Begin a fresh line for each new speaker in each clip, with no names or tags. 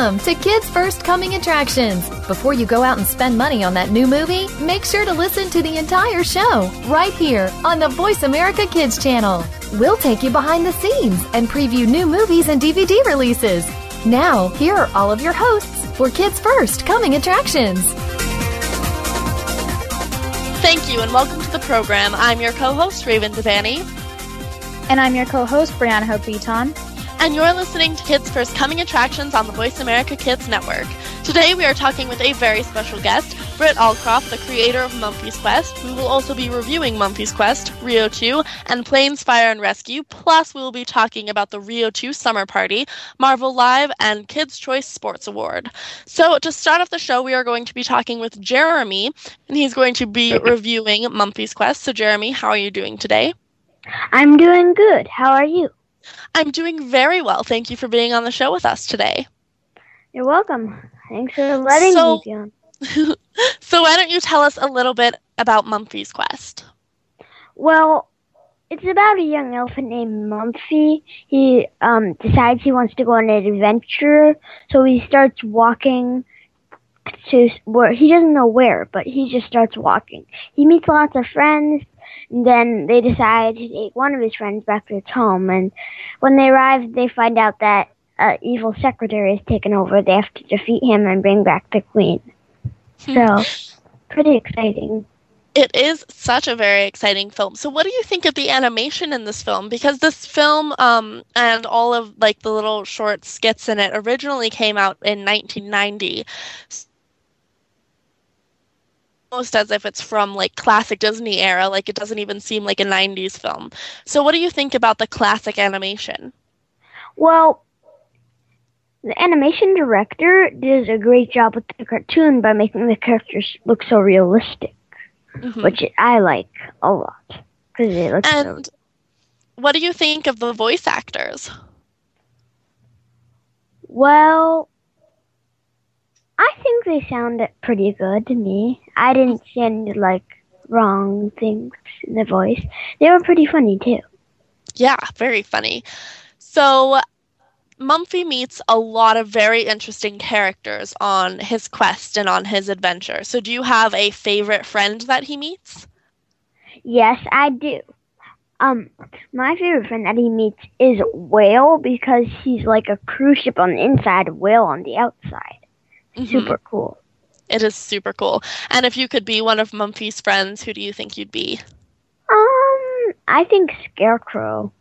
Welcome to Kids First Coming Attractions. Before you go out and spend money on that new movie, make sure to listen to the entire show right here on the Voice America Kids channel. We'll take you behind the scenes and preview new movies and DVD releases. Now, here are all of your hosts for Kids First Coming Attractions.
Thank you and welcome to the program. I'm your co host, Raven Devanney.
And I'm your co host, Brianna Hope Beaton
and you're listening to Kids First Coming Attractions on the Voice America Kids Network. Today we are talking with a very special guest, Britt Allcroft, the creator of Mumfie's Quest. We will also be reviewing Mumfie's Quest, Rio 2, and Planes, Fire and Rescue. Plus, we will be talking about the Rio 2 Summer Party, Marvel Live, and Kids' Choice Sports Award. So, to start off the show, we are going to be talking with Jeremy, and he's going to be reviewing Mumfie's Quest. So, Jeremy, how are you doing today?
I'm doing good. How are you?
I'm doing very well. Thank you for being on the show with us today.
You're welcome. Thanks for letting so, me be on.
so, why don't you tell us a little bit about Mumfie's Quest?
Well, it's about a young elephant named Mumfie. He um, decides he wants to go on an adventure, so he starts walking to where he doesn't know where, but he just starts walking. He meets lots of friends, and then they decide to take one of his friends back to his home. And when they arrive, they find out that an evil secretary has taken over. They have to defeat him and bring back the queen. Hmm. So, pretty exciting.
It is such a very exciting film. So, what do you think of the animation in this film? Because this film um, and all of like the little short skits in it originally came out in 1990 almost as if it's from like classic Disney era, like it doesn't even seem like a 90s film. So what do you think about the classic animation?
Well, the animation director does a great job with the cartoon by making the characters look so realistic, mm-hmm. which I like a lot because it looks
and
so
what do you think of the voice actors?
Well, I think they sounded pretty good to me. I didn't see any like wrong things in the voice. They were pretty funny too.
Yeah, very funny. So Mumfie meets a lot of very interesting characters on his quest and on his adventure. So do you have a favorite friend that he meets?
Yes, I do. Um, my favorite friend that he meets is Whale because he's like a cruise ship on the inside, Whale on the outside. Mm-hmm. Super cool.
It is super cool. And if you could be one of Mumfie's friends, who do you think you'd be?
Um, I think Scarecrow.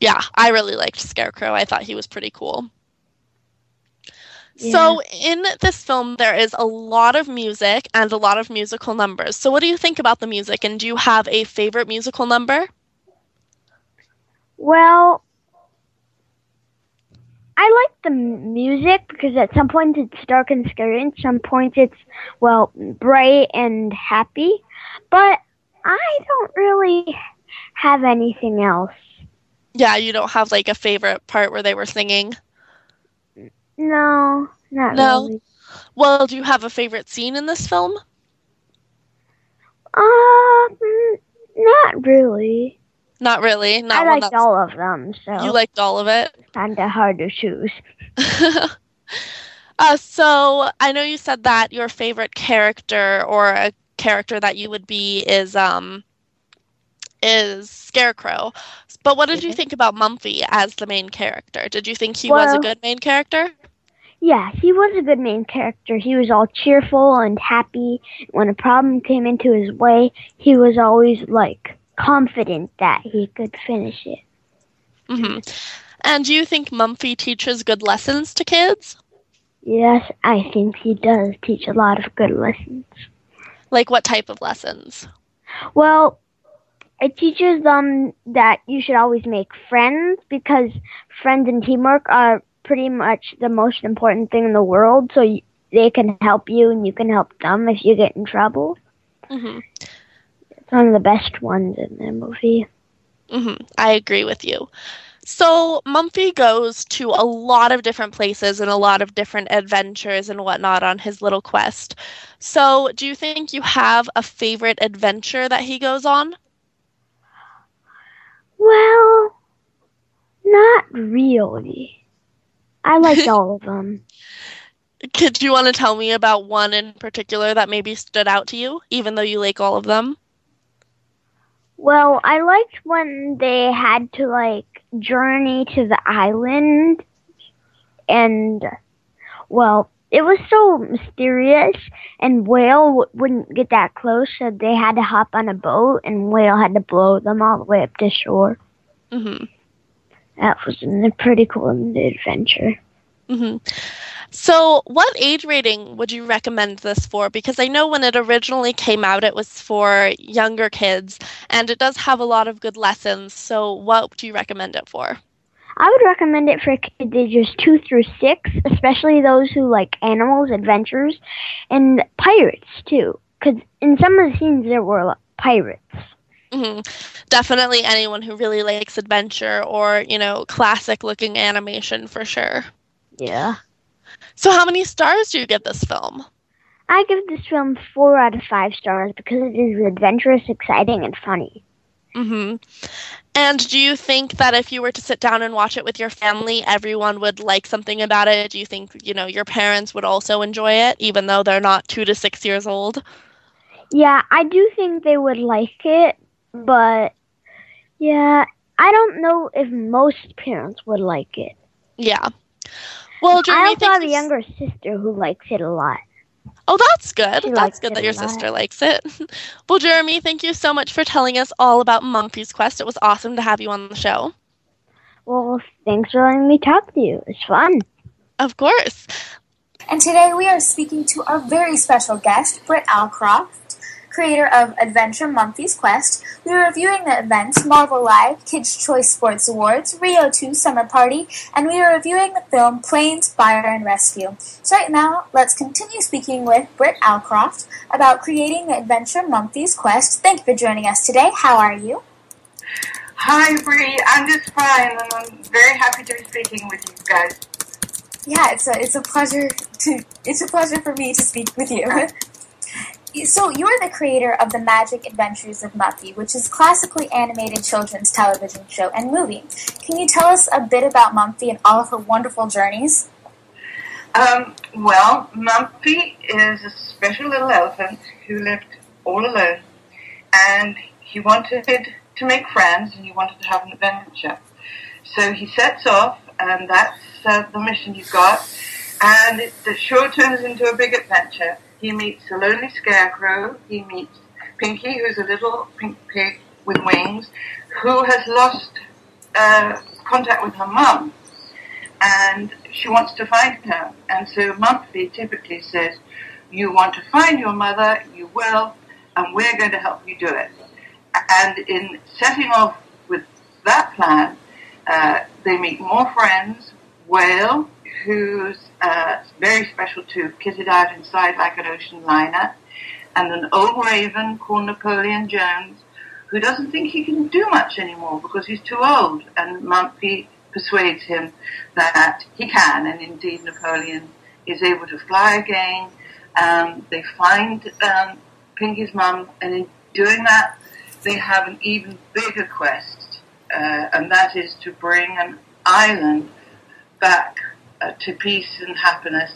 Yeah, I really liked Scarecrow. I thought he was pretty cool. Yeah. So, in this film, there is a lot of music and a lot of musical numbers. So, what do you think about the music? And do you have a favorite musical number?
Well, I like the music because at some points it's dark and scary, and some points it's well bright and happy. But I don't really have anything else.
Yeah, you don't have like a favorite part where they were singing.
No, not
no.
really.
Well, do you have a favorite scene in this film?
Um, not really.
Not really. Not
I liked all of them. So
you liked all of it.
Kind of hard to choose.
uh, so I know you said that your favorite character or a character that you would be is um is Scarecrow. But what did you think about Mumfie as the main character? Did you think he well, was a good main character?
Yeah, he was a good main character. He was all cheerful and happy. When a problem came into his way, he was always like confident that he could finish it.
Mm-hmm. And do you think Mumfie teaches good lessons to kids?
Yes, I think he does teach a lot of good lessons.
Like what type of lessons?
Well, it teaches them that you should always make friends because friends and teamwork are pretty much the most important thing in the world. So they can help you and you can help them if you get in trouble. Mm-hmm. It's one of the best ones in the movie.
Mm-hmm. I agree with you. So Mumfie goes to a lot of different places and a lot of different adventures and whatnot on his little quest. So, do you think you have a favorite adventure that he goes on?
Well, not really. I liked all of them.
Could you want to tell me about one in particular that maybe stood out to you, even though you like all of them?
Well, I liked when they had to like journey to the island and well, it was so mysterious and Whale w- wouldn't get that close so they had to hop on a boat and Whale had to blow them all the way up to shore.
Mhm.
That was a pretty cool adventure.
Mhm. So, what age rating would you recommend this for? Because I know when it originally came out, it was for younger kids, and it does have a lot of good lessons. So, what would you recommend it for?
I would recommend it for kids ages two through six, especially those who like animals, adventures, and pirates too. Because in some of the scenes there were pirates.
hmm Definitely anyone who really likes adventure or, you know, classic looking animation for sure.
Yeah.
So, how many stars do you give this film?
I give this film four out of five stars because it is adventurous, exciting, and funny.
hmm And do you think that if you were to sit down and watch it with your family, everyone would like something about it? Do you think, you know, your parents would also enjoy it, even though they're not two to six years old?
Yeah, I do think they would like it, but yeah, I don't know if most parents would like it.
Yeah. Well,
I
Jeremy,
also have a
thanks-
younger sister who likes it a lot.
Oh, that's good.
She
That's good that your sister likes it. well, Jeremy, thank you so much for telling us all about Mumfie's Quest. It was awesome to have you on the show.
Well, thanks for letting me talk to you. It's fun.
Of course.
And today we are speaking to our very special guest, Britt Allcroft, creator of Adventure Mumfie's Quest. We are reviewing the events Marvel Live, Kids' Choice Sports Awards, Rio 2 Summer Party, and we are reviewing the film Planes, Fire, and Rescue. So right now, let's continue speaking with Britt Allcroft about creating the Adventure Mumfie's Quest. Thank you for joining us today. How are you?
Hi, Bree. I'm just fine, and I'm very happy to be speaking with you guys.
Yeah, it's a it's a pleasure to it's a pleasure for me to speak with you. So you are the creator of the Magic Adventures of Mumfie, which is classically animated children's television show and movie. Can you tell us a bit about Mumfie and all of her wonderful journeys?
Um, well, Mumfie is a special little elephant who lived all alone, and he wanted to make friends and he wanted to have an adventure. So he sets off, and that's uh, the mission he's got, and it, it sure turns into a big adventure. He meets a lonely scarecrow. He meets Pinky, who's a little pink pig with wings, who has lost uh, contact with her mum, and she wants to find her. And so Mumfie typically says, "You want to find your mother, you will, and we're going to help you do it." And in setting off with that plan, uh, they meet more friends. Whale, who's uh, very special too, kitted out inside like an ocean liner, and an old raven called Napoleon Jones, who doesn't think he can do much anymore because he's too old. And Mumfie persuades him that he can, and indeed Napoleon is able to fly again. Um, they find um, Pinky's mum, and in doing that, they have an even bigger quest, uh, and that is to bring an island back uh, to peace and happiness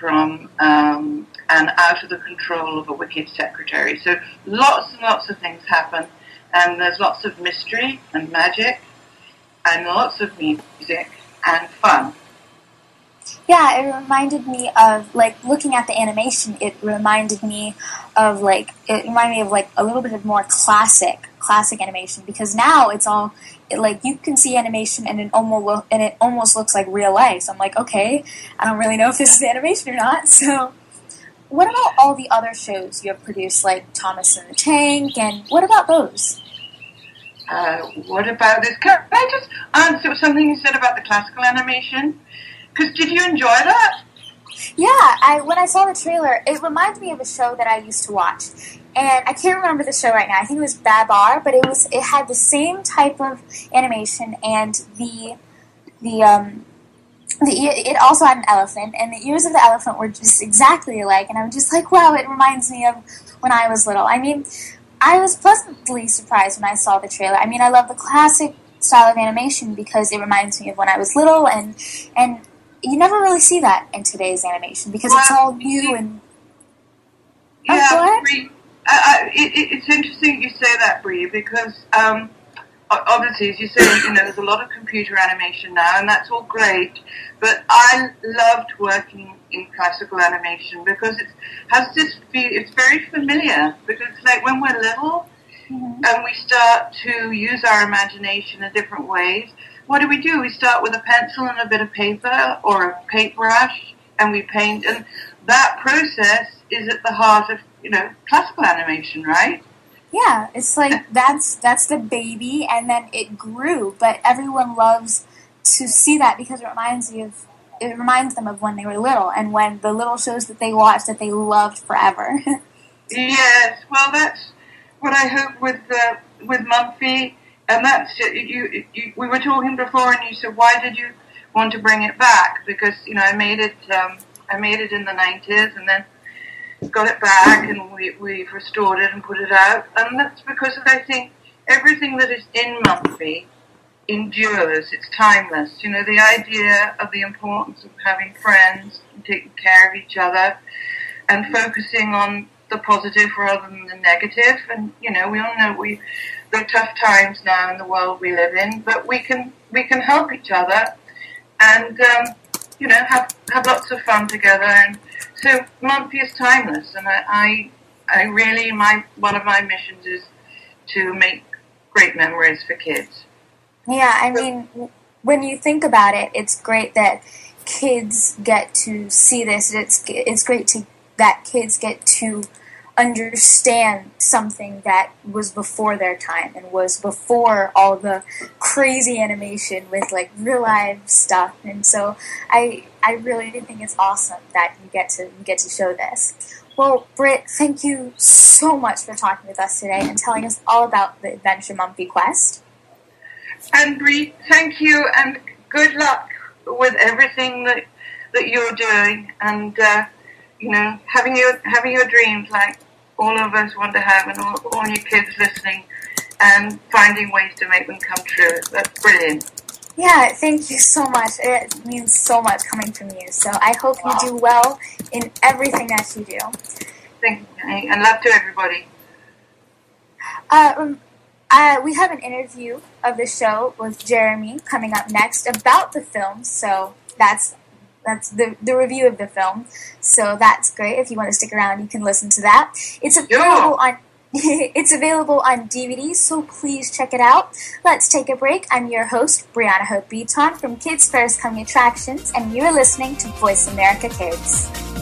from um, and out of the control of a wicked secretary. So lots and lots of things happen, and there's lots of mystery and magic, and lots of music and fun.
Yeah, it reminded me of like looking at the animation. It reminded me of like it reminded me of like a little bit of more classic classic animation because now it's all like you can see animation and it almost lo- and it almost looks like real life. So I'm like, okay, I don't really know if this is animation or not. So, what about all the other shows you have produced, like Thomas and the Tank, and what about those?
Uh, what about this? Can I just answer something you said about the classical animation? Because did you enjoy that?
Yeah, I when I saw the trailer, it reminded me of a show that I used to watch, and I can't remember the show right now. I think it was Babar, but it was it had the same type of animation, and the the um the it also had an elephant, and the ears of the elephant were just exactly alike, and I'm just like, wow, it reminds me of when I was little. I mean, I was pleasantly surprised when I saw the trailer. I mean, I love the classic style of animation because it reminds me of when I was little, and and you never really see that in today's animation because it's all new and Oh,
Yeah,
ahead.
Uh, uh, it, it, it's interesting you say that, Bree, because um, obviously, as you say, you know, there's a lot of computer animation now, and that's all great. But I loved working in classical animation because it has this feel. It's very familiar because, like, when we're little and we start to use our imagination in different ways, what do we do? We start with a pencil and a bit of paper or a paintbrush, and we paint. And that process is at the heart of you know classical animation, right?
Yeah, it's like that's that's the baby, and then it grew. But everyone loves to see that because it reminds you of it reminds them of when they were little and when the little shows that they watched that they loved forever.
Yes, well, that's what I hope with uh, with Mumfie, and that's you, you. We were talking before, and you said, "Why did you want to bring it back?" Because you know, I made it. Um, I made it in the nineties, and then got it back, and we we've restored it and put it out, and that's because I think everything that is in Mumfie endures. It's timeless. You know, the idea of the importance of having friends and taking care of each other, and focusing on the positive rather than the negative. And you know, we all know we there are tough times now in the world we live in, but we can we can help each other, and um, you know, have have lots of fun together. And so Mumfie is timeless, and I, I I really my one of my missions is to make great memories for kids.
yeah, I mean, when you think about it, it's great that kids get to see this. It's it's great to that kids get to understand something that was before their time and was before all the crazy animation with like real life stuff. And so I I really think it's awesome that you get to you get to show this. Well, Britt, thank you so much for talking with us today and telling us all about the Adventure Mumfie Quest.
And Bree, thank you, and good luck with everything that that you're doing, and uh, you know, having your having your dreams like all of us want to have, and all, all your kids listening, and finding ways to make them come true. That's brilliant.
Yeah, thank you so much. It means so much coming from you. So I hope you do well in everything that you do.
Thank you, Jenny, and love to everybody.
Uh, um, uh, we have an interview of the show with Jeremy coming up next about the film. So that's that's the the review of the film. So that's great. If you want to stick around, you can listen to that. It's available on. it's available on DVD, so please check it out. Let's take a break. I'm your host, Brianna Hope Beaton from Kids First Coming Attractions, and you're listening to Voice America Kids.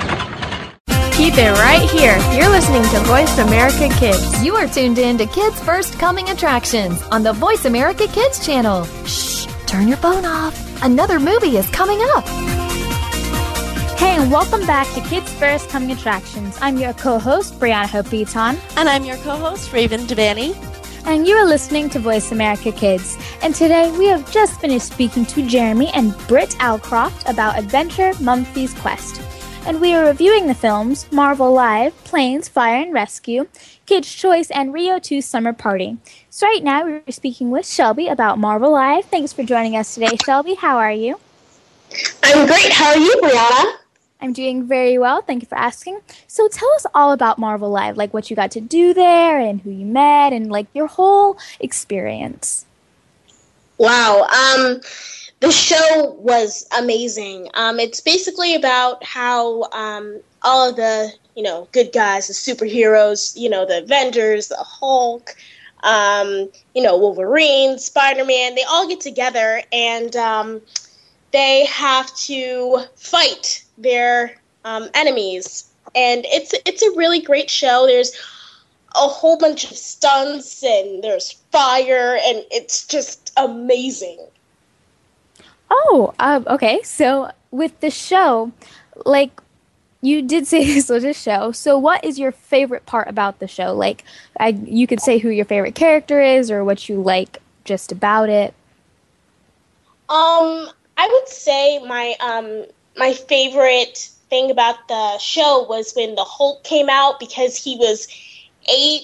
Keep it right here. You're listening to Voice America Kids.
You are tuned in to Kids First Coming Attractions on the Voice America Kids channel. Shh, turn your phone off. Another movie is coming up.
Hey, and welcome back to Kids First Coming Attractions. I'm your co-host, Brianna Hope Beaton,
And I'm your co host, Raven Devanney.
and you are listening to Voice America Kids. And today we have just finished speaking to Jeremy and Britt Allcroft about Adventure Mumfie's Quest. And we are reviewing the films Marvel Live, Planes, Fire and Rescue, Kids' Choice, and Rio 2 Summer Party. So, right now we're speaking with Shelby about Marvel Live. Thanks for joining us today, Shelby. How are you?
I'm great. How are you, Brianna?
I'm doing very well. Thank you for asking. So, tell us all about Marvel Live, like what you got to do there and who you met and like your whole experience.
Wow. Um, the show was amazing. Um, it's basically about how um, all of the you know good guys, the superheroes, you know the Avengers, the Hulk, um, you know Wolverine, Spider Man, they all get together and um, they have to fight their um, enemies. And it's it's a really great show. There's a whole bunch of stunts and there's fire and it's just amazing.
Oh, um, okay. So with the show, like you did say this was a show. So what is your favorite part about the show? Like, I, you could say who your favorite character is, or what you like just about it.
Um, I would say my um my favorite thing about the show was when the Hulk came out because he was eight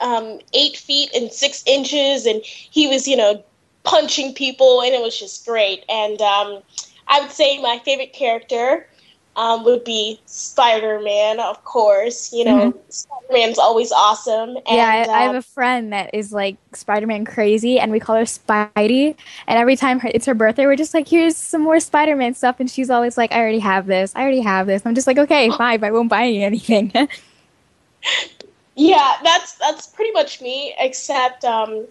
um eight feet and six inches, and he was you know punching people, and it was just great. And um, I would say my favorite character um, would be Spider Man, of course. You know, mm-hmm. Spider Man's always awesome. And,
yeah, I, I, have um, a friend that is like Spider Man crazy, and we call her Spidey. And every time her, it's her birthday, we're just like, here's some more Spider Man stuff. And she's always like, I already have this. I already have this. I'm just like, okay, fine, I won't buy you anything.
yeah, that's that's pretty much me, except. Um,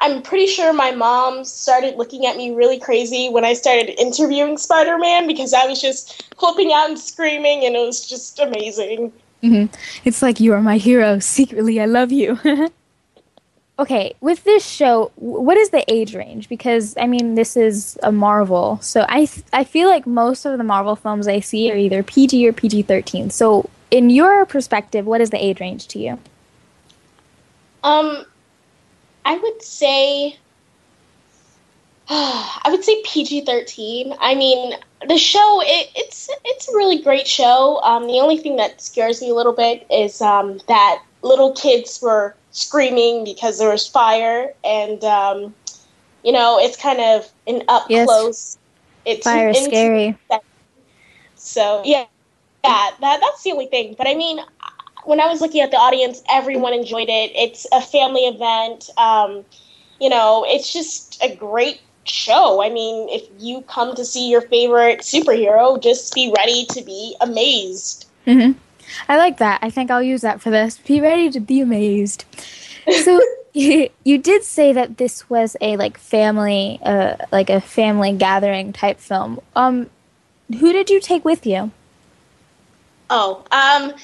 I'm pretty sure my mom started looking at me really crazy when I started interviewing Spider Man because I was just flipping out and screaming, and it was just amazing.
Mm-hmm. It's like you are my hero. Secretly, I love you. okay, with this show, what is the age range? Because I mean, this is a Marvel, so I th- I feel like most of the Marvel films I see are either PG or PG thirteen. So, in your perspective, what is the age range to you?
Um, I would say I would say PG thirteen. I mean, the show it, it's it's a really great show. Um, the only thing that scares me a little bit is um, that little kids were screaming because there was fire, and um, you know it's kind of an up yes. close.
It's fire is scary.
So yeah, yeah, that that's the only thing. But I mean, when I was looking at the audience, everyone enjoyed it. It's a family event. Um, you know, it's just a great show. I mean, if you come to see your favorite superhero, just be ready to be amazed.
Mm-hmm. I like that. I think I'll use that for this. Be ready to be amazed. So you, you did say that this was a like family, uh, like a family gathering type film. Um, who did you take with you?
Oh, um,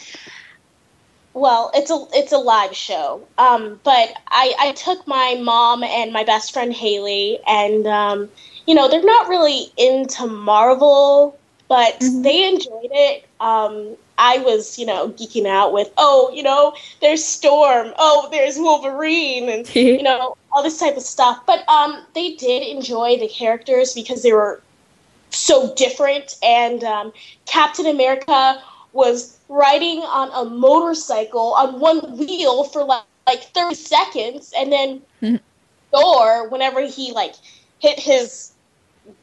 well, it's a it's a live show. Um, but I, I took my mom and my best friend Haley, and um, you know they're not really into Marvel, but mm-hmm. they enjoyed it. Um, I was you know geeking out with oh you know there's Storm, oh there's Wolverine, and you know all this type of stuff. But um, they did enjoy the characters because they were so different, and um, Captain America was riding on a motorcycle on one wheel for like, like 30 seconds and then mm-hmm. Thor whenever he like hit his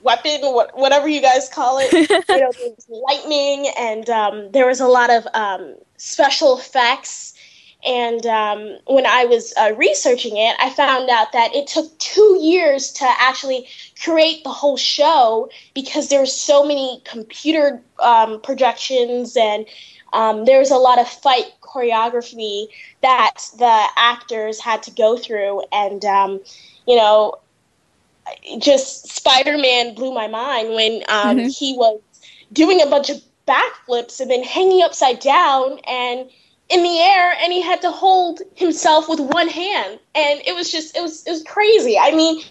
weapon whatever you guys call it you know there was lightning and um, there was a lot of um, special effects and um, when I was uh, researching it, I found out that it took two years to actually create the whole show because there's so many computer um, projections and um, there was a lot of fight choreography that the actors had to go through, and um, you know, just Spider Man blew my mind when um, mm-hmm. he was doing a bunch of backflips and then hanging upside down and in the air and he had to hold himself with one hand. And it was just it was it was crazy. I mean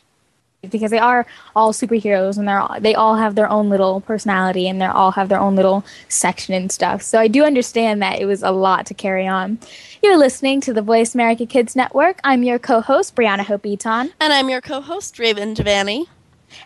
because they are all superheroes and they're all, they all have their own little personality and they all have their own little section and stuff. So I do understand that it was a lot to carry on. You're listening to the Voice America Kids Network. I'm your co-host Brianna Hope Beaton.
And I'm your co-host Raven Devanney.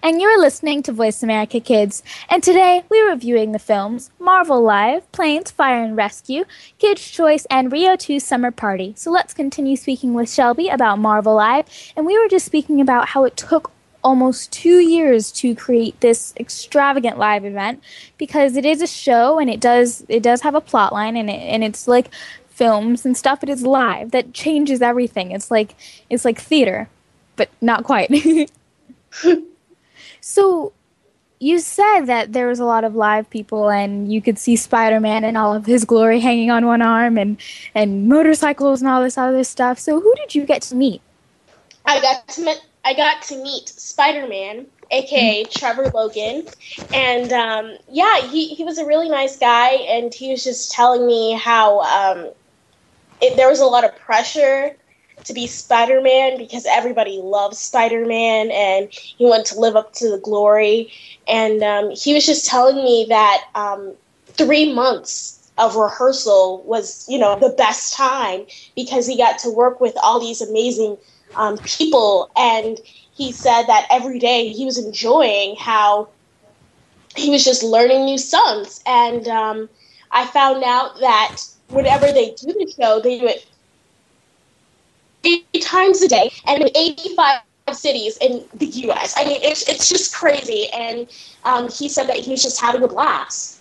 and you're listening to Voice America Kids. And today we're reviewing the films Marvel Live, Planes, Fire and Rescue, Kids' Choice, and Rio 2 Summer Party. So let's continue speaking with Shelby about Marvel Live. And we were just speaking about how it took almost two years to create this extravagant live event because it is a show and it does it does have a plot line and it, and it's like films and stuff but it's live that changes everything it's like it's like theater but not quite So you said that there was a lot of live people and you could see Spider-Man in all of his glory hanging on one arm and and motorcycles and all this other stuff. So who did you get to meet?
I got to meet I got to meet Spider-Man, aka Trevor Logan, and um, yeah, he, he was a really nice guy, and he was just telling me how um, it, there was a lot of pressure to be Spider Man because everybody loves Spider Man and he wanted to live up to the glory. And um, he was just telling me that um, three months of rehearsal was, you know, the best time because he got to work with all these amazing um, people. And he said that every day he was enjoying how he was just learning new songs. And um, I found out that whenever they do the show, they do it three times a day and in 85 cities in the U.S. I mean, it's it's just crazy. And um, he said that he was just having a blast.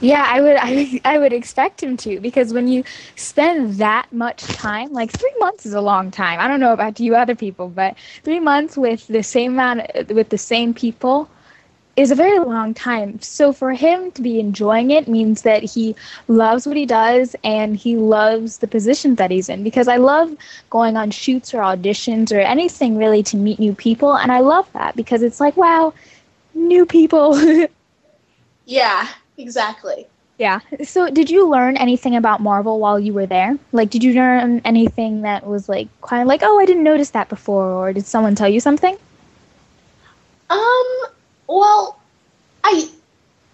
Yeah, I would I, I would expect him to because when you spend that much time, like three months is a long time. I don't know about you other people, but three months with the same amount with the same people is a very long time. So for him to be enjoying it means that he loves what he does and he loves the position that he's in. Because I love going on shoots or auditions or anything really to meet new people, and I love that because it's like, wow, new people.
yeah, exactly.
Yeah. So, did you learn anything about Marvel while you were there? Like, did you learn anything that was like kind of like, oh, I didn't notice that before, or did someone tell you something?
Um, well, I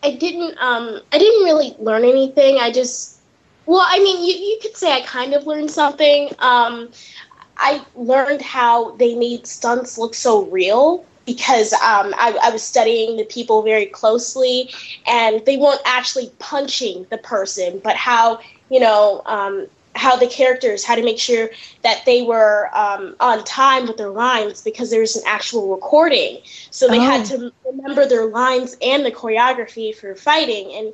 I didn't um I didn't really learn anything. I just well, I mean, you you could say I kind of learned something. Um, I learned how they made stunts look so real because um, I, I, was studying the people very closely, and they weren't actually punching the person, but how you know um, how the characters had to make sure that they were um, on time with their lines because there was an actual recording. So they oh. had to remember their lines and the choreography for fighting. And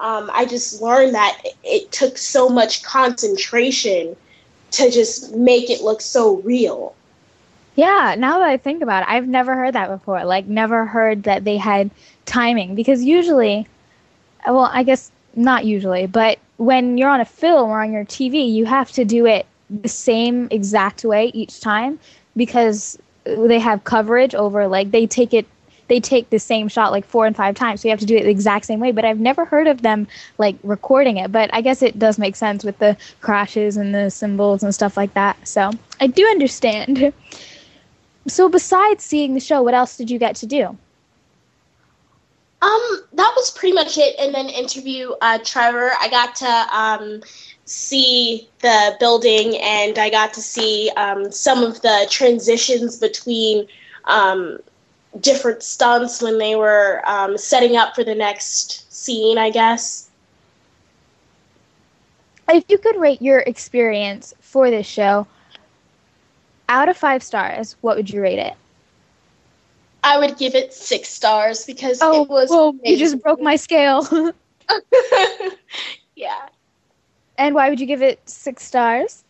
um, I just learned that it took so much concentration to just make it look so real.
Yeah, now that I think about it, I've never heard that before. Like, never heard that they had timing because usually, well, I guess not usually, but when you're on a film or on your TV, you have to do it the same exact way each time because they have coverage over like they take it they take the same shot like four and five times so you have to do it the exact same way but i've never heard of them like recording it but i guess it does make sense with the crashes and the symbols and stuff like that so i do understand so besides seeing the show what else did you get to do
um, that was pretty much it. And then interview uh, Trevor. I got to um, see the building, and I got to see um, some of the transitions between um, different stunts when they were um, setting up for the next scene. I guess.
If you could rate your experience for this show out of five stars, what would you rate it?
I would give it six stars because
oh,
it was.
Oh, you just broke my scale.
yeah.
And why would you give it six stars?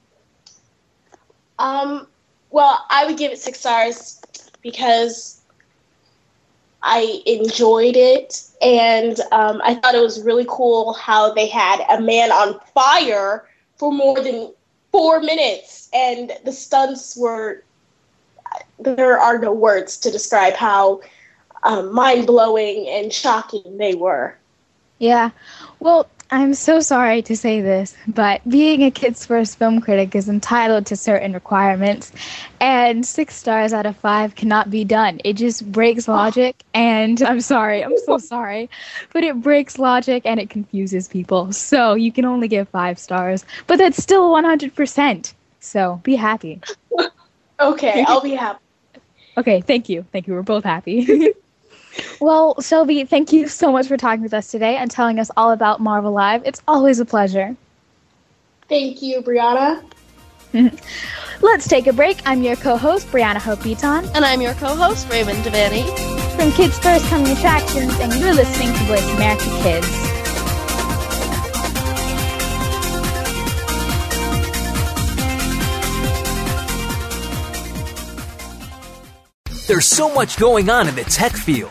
Um. Well, I would give it six stars because I enjoyed it, and um, I thought it was really cool how they had a man on fire for more than four minutes, and the stunts were there are no words to describe how um, mind blowing and shocking they were.
Yeah. Well, I'm so sorry to say this, but being a Kids First film critic is entitled to certain requirements, and six stars out of five cannot be done. It just breaks oh. logic, and I'm sorry, I'm so sorry, but it breaks logic and it confuses people. So you can only give five stars, but that's still 100%. So be happy.
okay, I'll be happy.
Okay, thank you. Thank you. We're both happy. Well, Shelby, thank you so much for talking with us today and telling us all about Marvel Live. It's always a pleasure.
Thank you, Brianna.
Let's take a break. I'm your co-host, Brianna Hope Beaton.
And I'm your co-host, Raven Devanney.
From Kids First Coming Attractions, and you're listening to Voice America Kids.
There's so much going on in the tech field.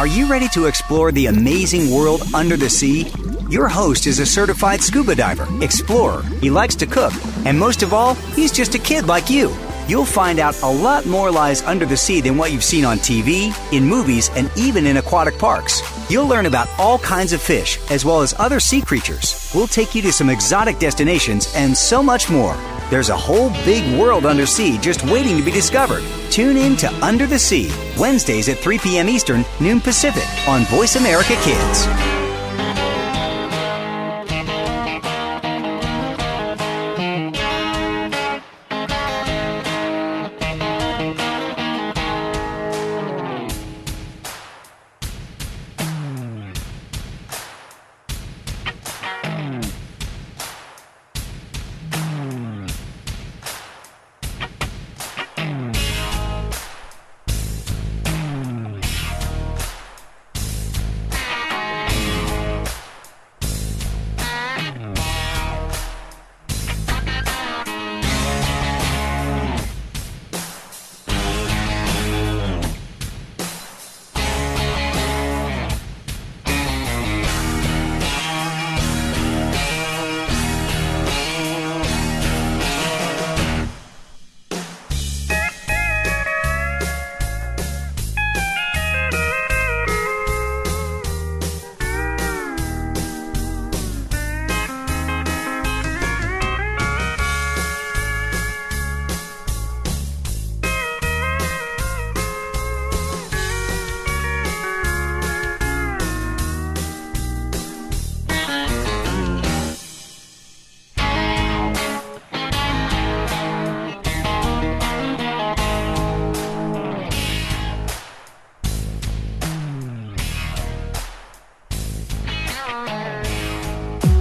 Are you ready to explore the amazing world under the sea? Your host is a certified scuba diver, explorer, he likes to cook, and most of all, he's just a kid like you. You'll find out a lot more lies under the sea than what you've seen on TV, in movies, and even in aquatic parks. You'll learn about all kinds of fish, as well as other sea creatures. We'll take you to some exotic destinations and so much more. There's a whole big world under sea just waiting to be discovered. Tune in to Under the Sea, Wednesdays at 3 p.m. Eastern, noon Pacific, on Voice America Kids.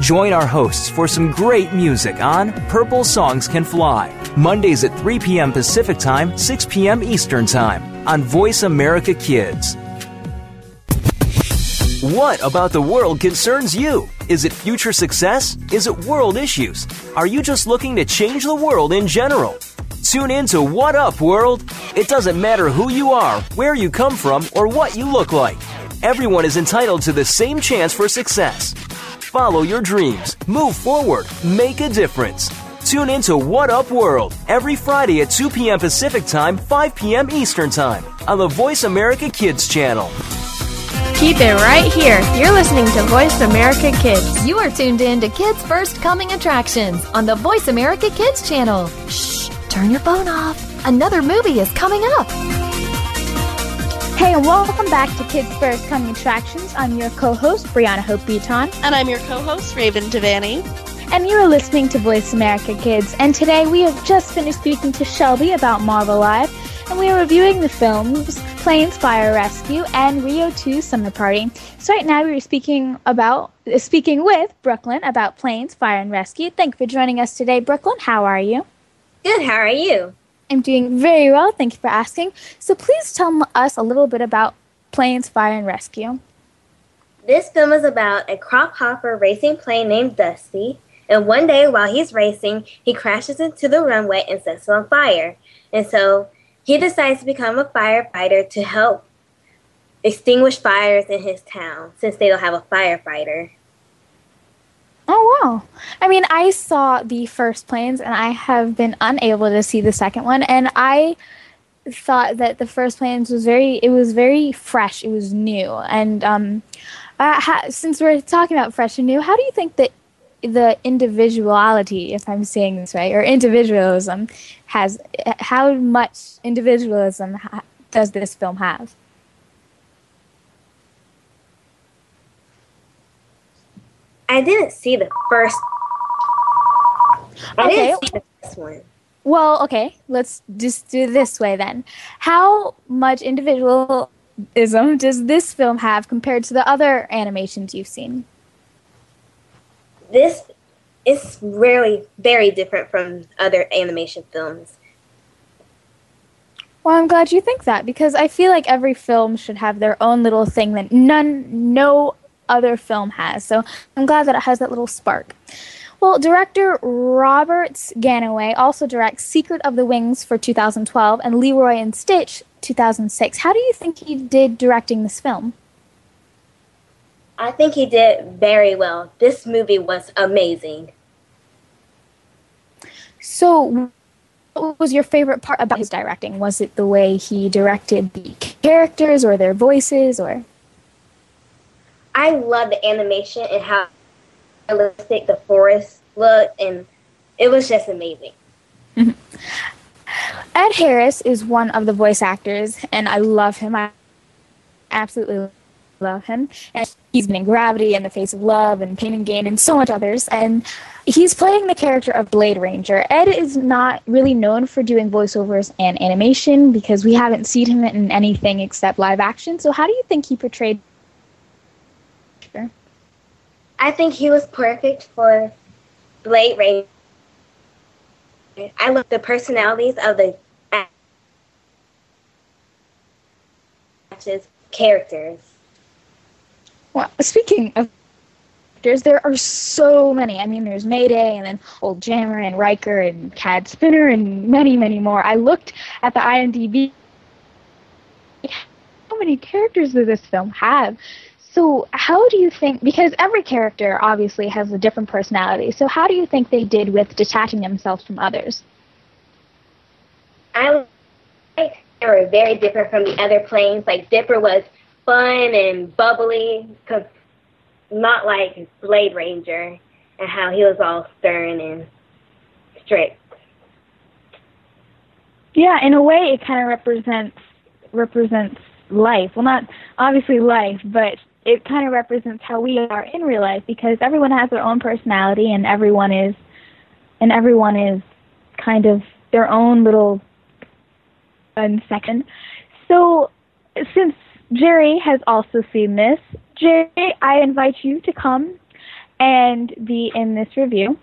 Join our hosts for some great music on Purple Songs Can Fly, Mondays at 3 p.m. Pacific Time, 6 p.m. Eastern Time on Voice America Kids. What about the world concerns you? Is it future success? Is it world issues? Are you just looking to change the world in general? Tune in to What Up World. It doesn't matter who you are, where you come from, or what you look like. Everyone is entitled to the same chance for success. Follow your dreams, move forward, make a difference. Tune in to What Up World every Friday at 2 p.m. Pacific Time, 5 p.m. Eastern Time on the Voice America Kids channel.
Keep it right here. You're listening to Voice America Kids.
You are tuned in to Kids First Coming Attractions on the Voice America Kids channel. Shh, turn your phone off. Another movie is coming up.
Hey, and welcome back to Kids First Coming Attractions. I'm your co-host, Brianna Hope Beaton.
And I'm your co-host, Raven Devanney.
And you are listening to Voice America Kids. And today we have just finished speaking to Shelby about Marvel Live, and we are reviewing the films Planes Fire Rescue and Rio 2 Summer Party. So right now we are speaking about uh, speaking with Brooklyn about Planes Fire and Rescue. Thank you for joining us today, Brooklyn. How are you?
Good. How are you?
I'm doing very well. Thank you for asking. So please tell us a little bit about Planes Fire and Rescue.
This film is about a crop hopper racing plane named Dusty, and one day while he's racing, he crashes into the runway and sets it on fire. And so he decides to become a firefighter to help extinguish fires in his town since they don't have a firefighter.
Oh wow! I mean, I saw the first planes, and I have been unable to see the second one. And I thought that the first planes was very, it was very fresh. It was new, and um, uh, ha- since we're talking about fresh and new, how do you think that the individuality, if I'm saying this right, or individualism, has how much individualism ha- does this film have?
I didn't see the first. I
Okay.
didn't see the first one.
Well, okay, let's just do it this way then. How much individualism does this film have compared to the other animations you've seen?
This is really very different from other animation films.
Well, I'm glad you think that because I feel like every film should have their own little thing that none, no other film has. So I'm glad that it has that little spark. Well, director Robert Gannaway also directs Secret of the Wings for 2012 and Leroy and Stitch 2006. How do you think he did directing this film?
I think he did very well. This movie was amazing.
So, what was your favorite part about his directing? Was it the way he directed the characters or their voices or
I love the animation and how realistic the forest looked, and it was just amazing.
Ed Harris is one of the voice actors, and I love him. I absolutely love him. And he's been in Gravity and The Face of Love and Pain and Gain and so much others. And he's playing the character of Blade Ranger. Ed is not really known for doing voiceovers and animation because we haven't seen him in anything except live action. So how do you think he portrayed?
I think he was perfect for Blade Ranger. I love the personalities of the actors, characters.
Well, speaking of characters, there are so many. I mean, there's Mayday, and then Old Jammer, and Riker, and Cad Spinner, and many, many more. I looked at the IMDb. How many characters does this film have? So, how do you think? Because every character obviously has a different personality. So, how do you think they did with detaching themselves from others?
I like they were very different from the other planes. Like Dipper was fun and bubbly, cause not like Blade Ranger and how he was all stern and strict.
Yeah, in a way, it kind of represents represents life. Well, not obviously life, but it kind of represents how we are in real life because everyone has their own personality and everyone is and everyone is kind of their own little um, section. So, since Jerry has also seen this, Jerry, I invite you to come and be in this review.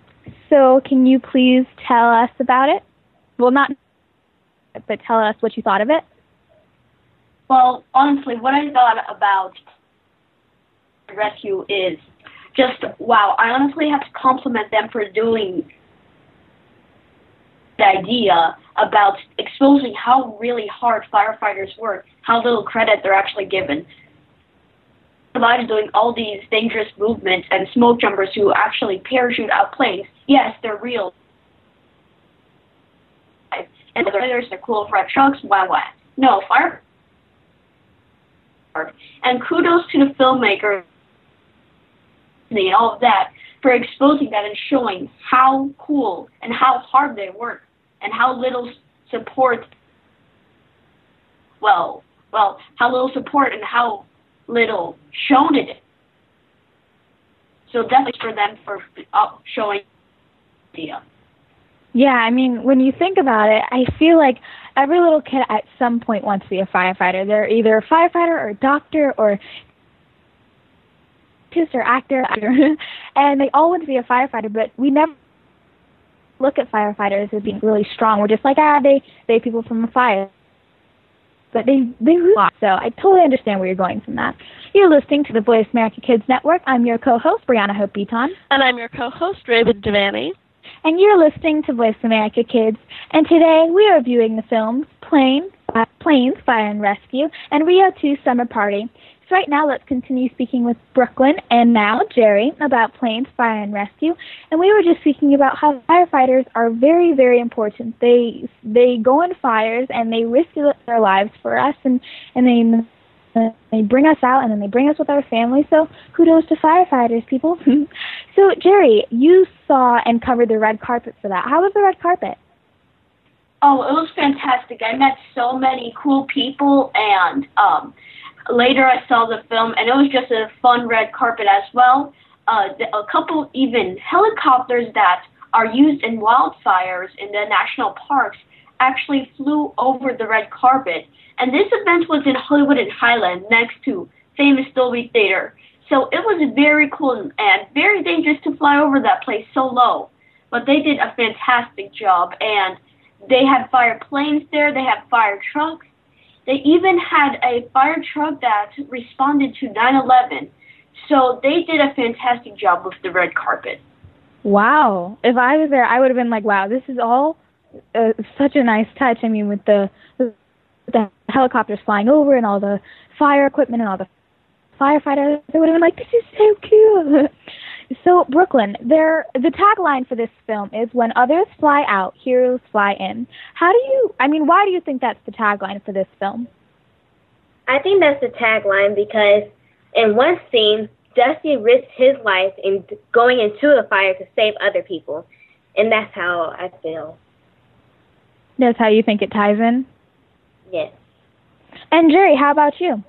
So, can you please tell us about it? Well, not, but tell us what you thought of it.
Well, honestly, what I thought about Rescue is just wow. I honestly have to compliment them for doing the idea about exposing how really hard firefighters work, how little credit they're actually given. Besides doing all these dangerous movements and smoke jumpers who actually parachute out planes, yes, they're real. And the others, they're cool red trucks, wow, wow. No, fire. And kudos to the filmmaker and all of that for exposing that and showing how cool and how hard they work and how little support well well how little support and how little shown it. So definitely for them for uh, showing idea.
Yeah, I mean, when you think about it, I feel like every little kid at some point wants to be a firefighter. They're either a firefighter or a doctor or artist or actor, and they all want to be a firefighter, but we never look at firefighters as being really strong. We're just like, ah, they save people from a fire. But they they really. So I totally understand where you're going from that. You're listening to the Voice America Kids Network. I'm your co-host, Brianna Hope Beaton.
And I'm your co-host, Raven Devanney.
And you're listening to Voice America Kids. And today we are viewing the films Plane, Planes, Fire and Rescue, and Rio 2 Summer Party. Right now, let's continue speaking with Brooklyn and now Jerry about Planes, Fire and Rescue. And we were just speaking about how firefighters are very, very important. They they go in fires and they risk their lives for us, and and they they bring us out and then they bring us with our family. So kudos to firefighters, people. so Jerry, you saw and covered the red carpet for that. How was the red carpet?
Oh, it was fantastic. I met so many cool people, and um, later I saw the film, and it was just a fun red carpet as well. Uh, a couple even helicopters that are used in wildfires in the national parks actually flew over the red carpet and this event was in Hollywood and Highland next to famous Dolby Theater. So it was very cool and very dangerous to fly over that place so low. But they did a fantastic job and they had fire planes there, they had fire trucks. They even had a fire truck that responded to 9/11. So they did a fantastic job with the red carpet.
Wow. If I was there, I would have been like, wow, this is all uh, such a nice touch. I mean, with the the helicopters flying over and all the fire equipment and all the firefighters. They would have been like, "This is so cool." so Brooklyn, there the tagline for this film is "When others fly out, heroes fly in." How do you? I mean, why do you think that's the tagline for this film?
I think that's the tagline because in one scene, Dusty risks his life in going into a fire to save other people, and that's how I feel.
That's how you think it ties in.
Yes.
And Jerry, how about you?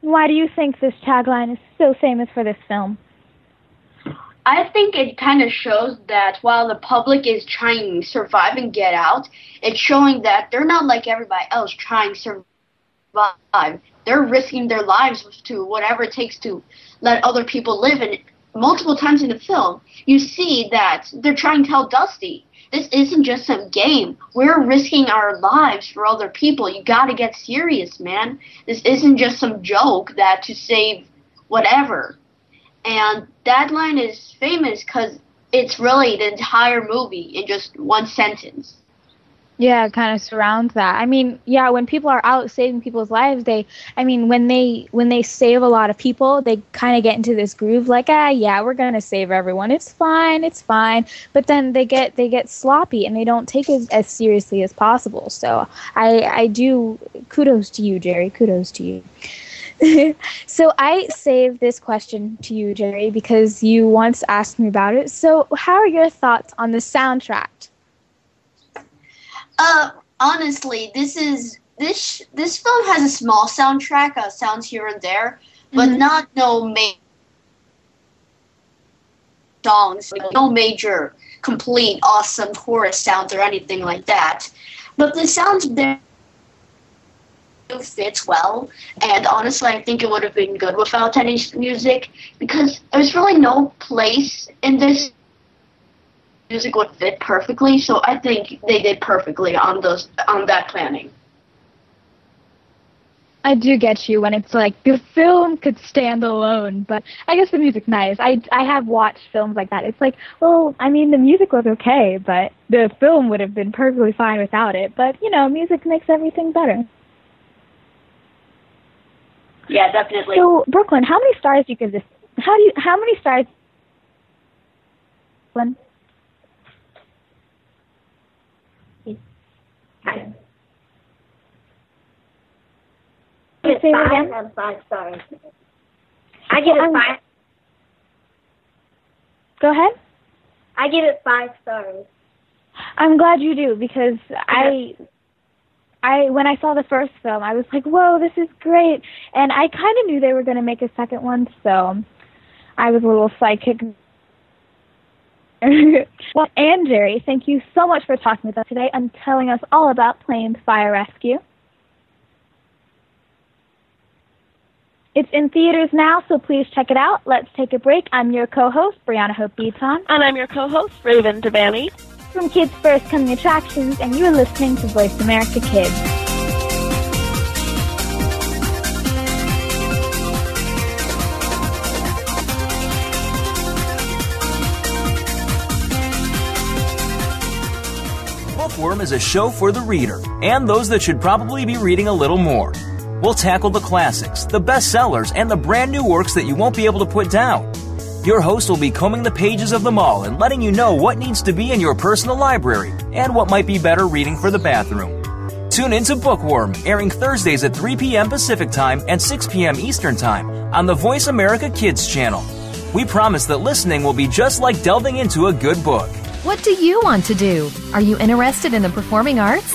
Why do you think this tagline is so famous for this film?
I think it kind of shows that while the public is trying to survive and get out, it's showing that they're not like everybody else trying to survive. They're risking their lives to whatever it takes to let other people live. And multiple times in the film, you see that they're trying to tell Dusty, this isn't just some game. We're risking our lives for other people. You gotta get serious, man. This isn't just some joke that to save whatever. And that line is famous because it's really the entire movie in just one sentence.
Yeah, kind of surrounds that. I mean, yeah, when people are out saving people's lives, they I mean, when they when they save a lot of people, they kind of get into this groove like, "Ah, yeah, we're to save everyone. It's fine. It's fine." But then they get they get sloppy and they don't take it as seriously as possible. So, I I do kudos to you, Jerry. Kudos to you. so I saved this question to you, Jerry, because you once asked me about it. So, how are your thoughts on the soundtrack?
Uh, honestly, this is this this film has a small soundtrack, uh, sounds here and there, but mm-hmm. not no main songs, no major, complete, awesome chorus sounds or anything like that. But the sounds there fits well, and honestly, I think it would have been good without any music because there's really no place in this music would fit perfectly. So I think they did perfectly on those on that planning.
I do get you when it's like the film could stand alone, but I guess the music's nice. I I have watched films like that. It's like, well, I mean, the music was okay, but the film would have been perfectly fine without it. But you know, music makes everything better.
Yeah, definitely.
So, Brooklyn, how many stars do you give this? How do you? How many stars? Brooklyn.
I give it five out of five stars. I give it um, five.
Go ahead.
I give it five stars.
I'm glad you do because I I when I saw the first film, I was like, "Whoa, this is great!" And I kind of knew they were going to make a second one, so I was a little psychic well, and Jerry, thank you so much for talking with us today and telling us all about Planes Fire Rescue. It's in theaters now, so please check it out. Let's take a break. I'm your co-host, Brianna Hope Beaton.
And I'm your co-host, Raven Devanney.
From Kids First come the attractions, and you're listening to Voice America Kids.
Bookworm is a show for the reader and those that should probably be reading a little more. We'll tackle the classics, the bestsellers, and the brand new works that you won't be able to put down. Your host will be combing the pages of them all and letting you know what needs to be in your personal library and what might be better reading for the bathroom. Tune into Bookworm, airing Thursdays at 3 p.m. Pacific Time and 6 p.m. Eastern Time on the Voice America Kids channel. We promise that listening will be just like delving into a good book.
What do you want to do? Are you interested in the performing arts?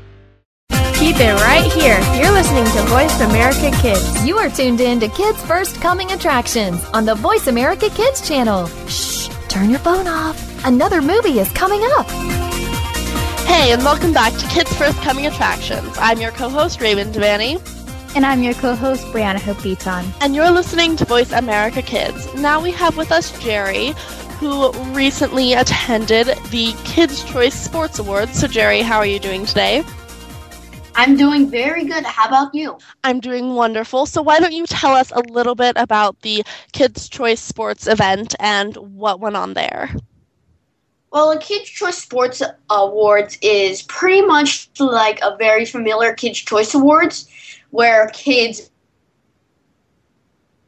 Keep it right here. You're listening to Voice America Kids.
You are tuned in to Kids First Coming Attractions on the Voice America Kids channel. Shh, turn your phone off. Another movie is coming up.
Hey, and welcome back to Kids First Coming Attractions. I'm your co-host, Raven Devanney.
And I'm your co-host, Brianna Hope Beaton.
And you're listening to Voice America Kids. Now we have with us Jerry, who recently attended the Kids' Choice Sports Awards. So Jerry, how are you doing today?
I'm doing very good. How about you?
I'm doing wonderful. So, why don't you tell us a little bit about the Kids' Choice Sports event and what went on there?
Well, the Kids' Choice Sports Awards is pretty much like a very familiar Kids' Choice Awards where kids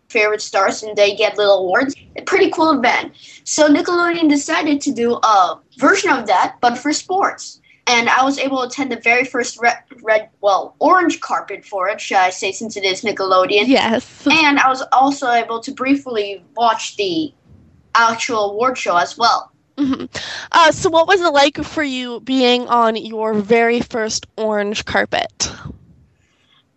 favorite stars and they get little awards. A pretty cool event. So Nickelodeon decided to do a version of that, but for sports and I was able to attend the very first red, red, well, orange carpet for it, should I say, since it is Nickelodeon.
Yes.
And I was also able to briefly watch the actual award show as well.
Mm-hmm. Uh, so, what was it like for you being on your very first orange carpet?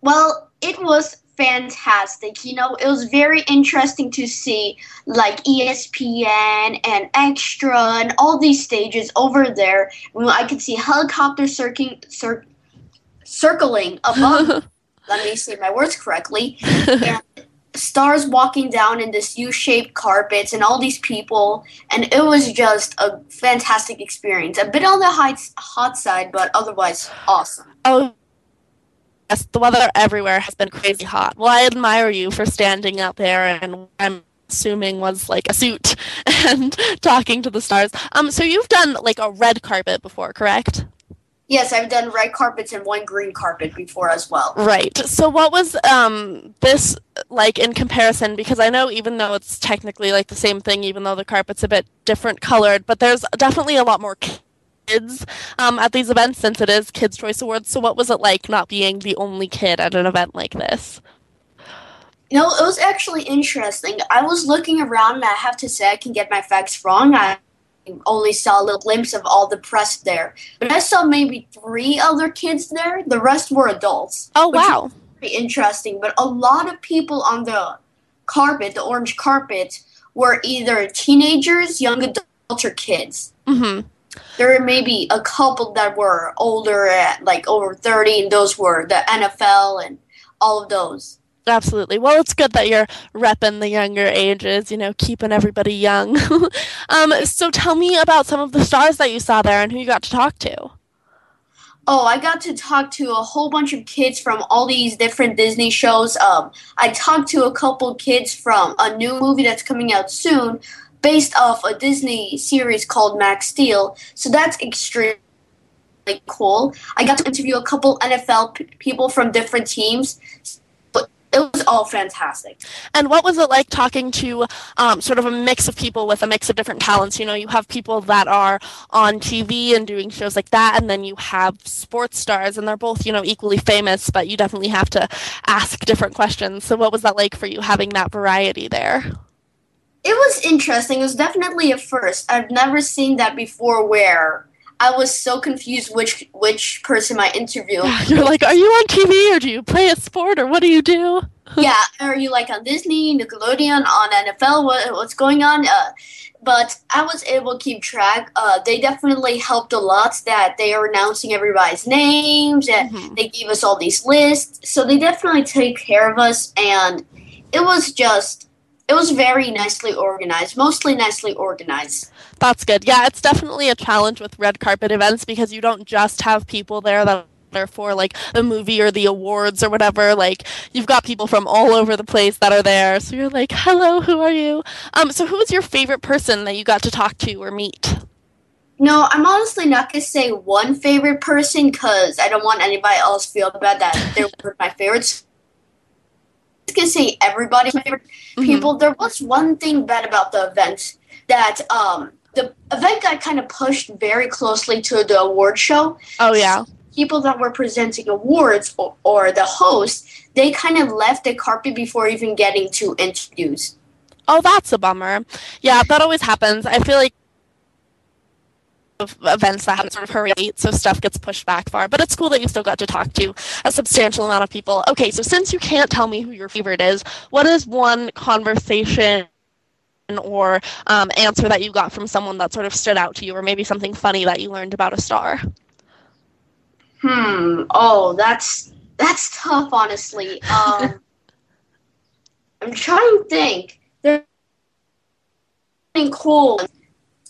Well, it was fantastic. You know, it was very interesting to see like ESPN and Extra and all these stages over there. I could see helicopters circling, cir- circling above. let me say my words correctly. and stars walking down in this U-shaped carpets and all these people, and it was just a fantastic experience. A bit on the hot, hot side, but otherwise awesome.
Oh yes, the weather everywhere has been crazy hot. Well, I admire you for standing out there and I'm assuming was like a suit and talking to the stars. Um, so you've done like a red carpet before, correct?
Yes, I've done red carpets and one green carpet before as well.
Right. So what was um this like in comparison? Because I know even though it's technically like the same thing, even though the carpet's a bit different colored, but there's definitely a lot more kids um, at these events since it is Kids Choice Awards. So, what was it like not being the only kid at an event like this?
You know, it was actually interesting. I was looking around, and I have to say, I can get my facts wrong. I only saw a little glimpse of all the press there, but I saw maybe three other kids there. The rest were adults.
Oh wow!
Very interesting. But a lot of people on the carpet, the orange carpet, were either teenagers, young adults, or kids.
Mm-hmm
there may be a couple that were older at like over 30 and those were the nfl and all of those.
Absolutely. Well it's good that you're repping the younger ages you know keeping everybody young. Um, so tell me about some of the stars that you saw there and who you got to talk to.
Oh, I got to talk to a whole bunch of kids from all these different Disney shows. Um, I talked to a couple kids from a new movie that's coming out soon based off a Disney series called Max Steel. So that's extremely cool. I got to interview a couple NFL p- people from different teams. But it was all fantastic.
And what was it like talking to um, sort of a mix of people with a mix of different talents? You know, you have people that are on TV and doing shows like that, and then you have sports stars, and they're both, you know, equally famous, but you definitely have to ask different questions. So, what was that like for you having that variety there?
It was interesting. It was definitely a first. I've never seen that before where I was so confused which which person I interview.
You're like, are you on TV or do you play a sport or what do you do?
yeah, are you like on Disney, Nickelodeon, on NFL? What, what's going on? Uh, but I was able to keep track. Uh, they definitely helped a lot that they are announcing everybody's names and
Mm-hmm.
they gave us all these lists. So they definitely take care of us, and it was just, it was very nicely organized, mostly nicely organized.
That's good. Yeah, it's definitely a challenge with red carpet events because you don't just have people there that are for like the movie or the awards or whatever. Like you've got people from all over the place that are there. So you're like, "Hello, who are you?" Um so who was your favorite person that you got to talk to or meet?
No, I'm honestly not gonna say one favorite person because I don't want anybody else feel bad that they were my favorites. Gonna say everybody's my favorite people. There was one thing bad about the event that um the event got kind of pushed very closely to the award show.
Oh yeah.
People that were presenting awards or, or the host, they kind of left the carpet before even getting to interviews.
Oh, that's a bummer. Yeah, that always happens. I feel like of events that happen sort of hurry late, so stuff gets pushed back far. But it's cool that you still got to talk to a substantial amount of people. Okay, so since you can't tell me who your favorite is, what is one conversation or um, answer that you got from someone that sort of stood out to you, or maybe something funny that you learned about a star?
Hmm. Oh, that's that's tough, honestly. Um, I'm trying to think. They're cool,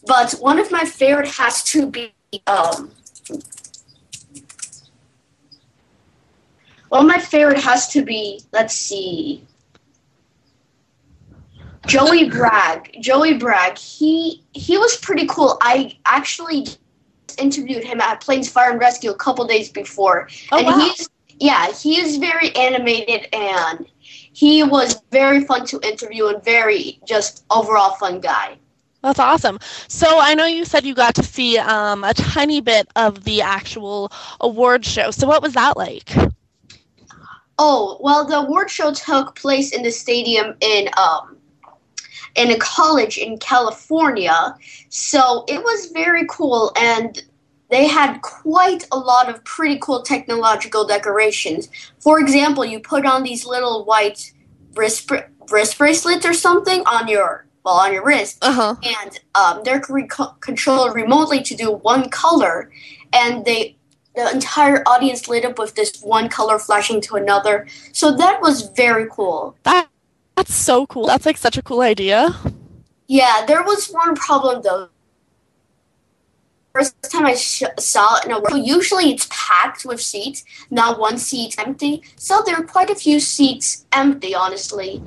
but one of my favorite has to be um. One of my favorite has to be. Let's see. Joey Bragg. Joey Bragg. He he was pretty cool. I actually interviewed him at Planes Fire and Rescue a couple days before,
Oh,
and
wow.
he's yeah, he is very animated and he was very fun to interview and very just overall fun guy.
That's awesome. So I know you said you got to see um, a tiny bit of the actual award show. So what was that like?
Oh well, the award show took place in the stadium in um in a college in California, so it was very cool and. They had quite a lot of pretty cool technological decorations. For example, you put on these little white wrist, br- wrist bracelets or something on your on your wrist,
Uh-huh.
and um, they're re- controlled remotely to do one color, and they the entire audience lit up with this one color flashing to another. So that was very cool.
That that's so cool. That's like such a cool idea.
Yeah, there was one problem though. First time I sh- saw it in a world, usually it's packed with seats, not one seat empty. So there are quite a few seats empty, honestly.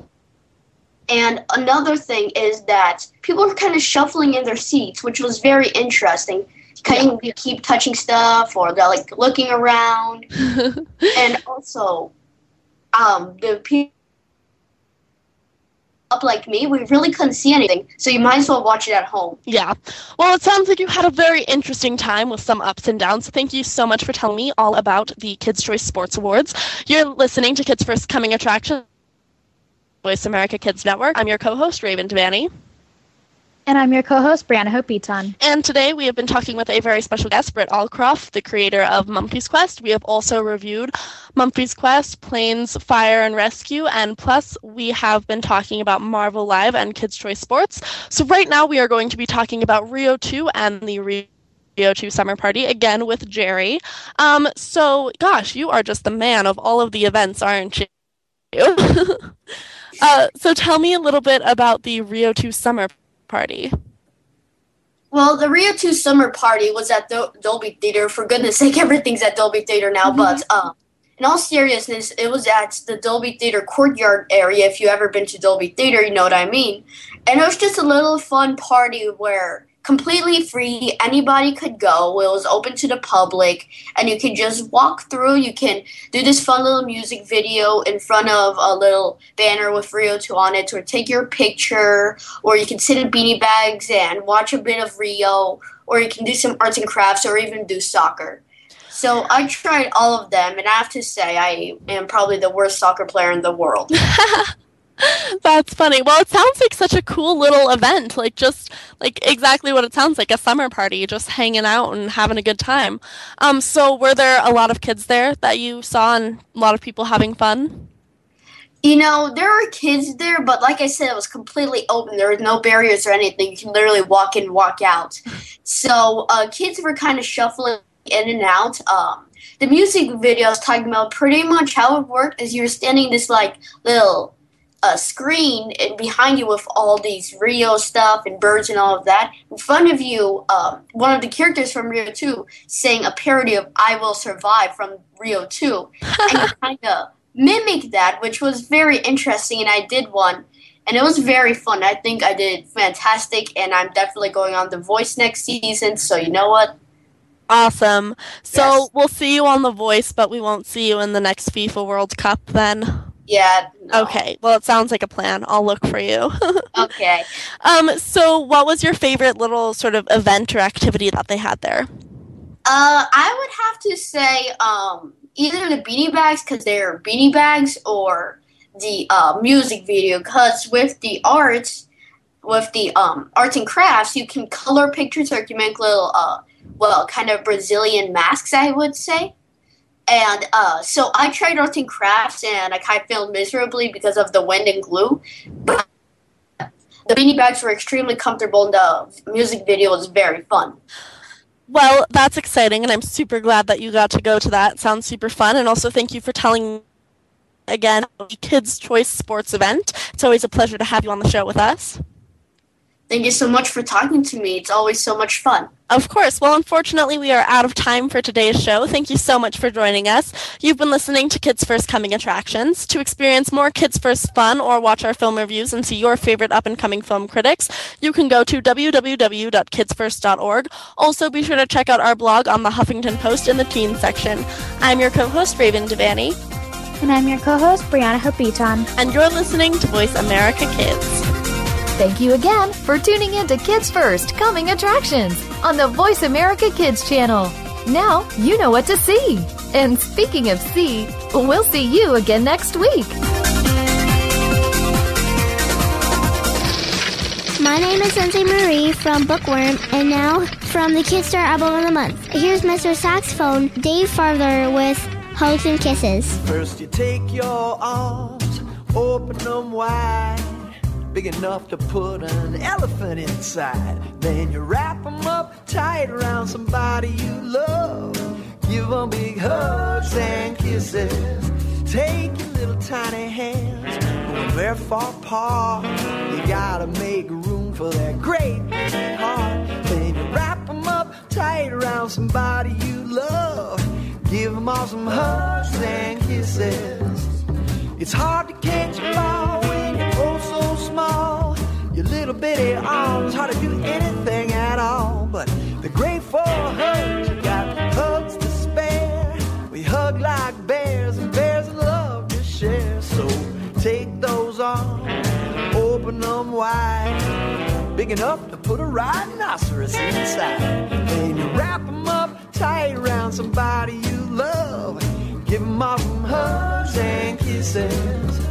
And another thing is that people were kind of shuffling in their seats, which was very interesting. Kind of keep touching stuff, or they're like looking around, and also, um, the people up like me, we really couldn't see anything. So you might as well watch it at home.
Yeah. Well, it sounds like you had a very interesting time with some ups and downs. So thank you so much for telling me all about the Kids' Choice Sports Awards. You're listening to Kids First Coming Attraction, Voice America Kids Network. I'm your co-host Raven Devanney.
And I'm your co-host, Brianna Hope Beaton.
And today we have been talking with a very special guest, Britt Allcroft, the creator of Mumfie's Quest. We have also reviewed Mumfie's Quest, Planes, Fire, and Rescue, and plus we have been talking about Marvel Live and Kids' Choice Sports. So right now we are going to be talking about Rio 2 and the Rio 2 Summer Party, again with Jerry. Um, so, gosh, you are just the man of all of the events, aren't you? uh, so tell me a little bit about the Rio 2 Summer Party.
Well, the Rio 2 summer party was at Dol- Dolby Theater. For goodness sake, everything's at Dolby Theater now. But um, in all seriousness, it was at the Dolby Theater courtyard area. If you ever been to Dolby Theater, you know what I mean. And it was just a little fun party where completely free, anybody could go. It was open to the public, and you can just walk through. You can do this fun little music video in front of a little banner with Rio 2 on it, or take your picture, or you can sit in beanie bags and watch a bit of Rio, or you can do some arts and crafts, or even do soccer. So I tried all of them, and I have to say, I am probably the worst soccer player in the world.
That's funny. Well, it sounds like such a cool little event. Like just like exactly what it sounds like, a summer party, just hanging out and having a good time. Um so were there a lot of kids there that you saw and a lot of people having fun?
You know, there were kids there, but like I said, it was completely open. There was no barriers or anything. You can literally walk in, walk out. So uh, kids were kind of shuffling in and out. Um, the music video is talking about pretty much how it worked is you're standing this like little uh, screen and behind you with all these Rio stuff and birds and all of that. In front of you, um, one of the characters from Rio 2 saying a parody of I Will Survive from Rio 2. and you kind of mimic that, which was very interesting, and I did one. And it was very fun. I think I did fantastic, and I'm definitely going on The Voice next season. So you know what?
Awesome. So yes. we'll see you on The Voice, but we won't see you in the next FIFA World Cup then.
Yeah.
No. Okay. Well, it sounds like a plan. I'll look for you.
okay.
Um. So, what was your favorite little sort of event or activity that they had there?
Uh, I would have to say um either the beanie bags because they're beanie bags or the uh, music video because with the arts with the um, arts and crafts you can color pictures or you can make little uh, well kind of brazilian masks i would say and uh, so i tried arts and crafts and i kind of failed miserably because of the wind and glue but the beanie bags were extremely comfortable and the music video was very fun
well, that's exciting, and I'm super glad that you got to go to that. Sounds super fun, and also thank you for telling again the Kids Choice Sports event. It's always a pleasure to have you on the show with us.
Thank you so much for talking to me. It's always so much fun.
Of course. Well, unfortunately, we are out of time for today's show. Thank you so much for joining us. You've been listening to Kids First Coming Attractions. To experience more Kids First fun or watch our film reviews and see your favorite up and coming film critics, you can go to www.kidsfirst.org. Also, be sure to check out our blog on the Huffington Post in the Teen section. I'm your co host, Raven Devanney.
And I'm your co host, Brianna Hope Beaton.
And you're listening to Voice America Kids.
Thank you again for tuning in to Kids First Coming Attractions on the Voice America Kids channel. Now you know what to see. And speaking of see, we'll see you again next week.
My name is Sensei Marie from Bookworm, and now from the Kidstar Album of the Month. Here's Mr. Saxophone Dave Farther with Hugs and Kisses.
First, you take your arms, open them wide big enough to put an elephant inside. Then you wrap them up tight around somebody you love. Give them big hugs and kisses. Take your little tiny hands, going very far apart. You gotta make room for that great big heart. Then you wrap them up tight around somebody you love. Give them all some hugs and kisses. It's hard to catch a ball small. Your little bitty arms, hard to do anything at all. But the great for hugs, you got hugs to spare. We hug like bears, and bears love to share. So take those arms, open them wide, big enough to put a rhinoceros inside. Then you wrap them up tight around somebody you love. Give them all hugs and kisses.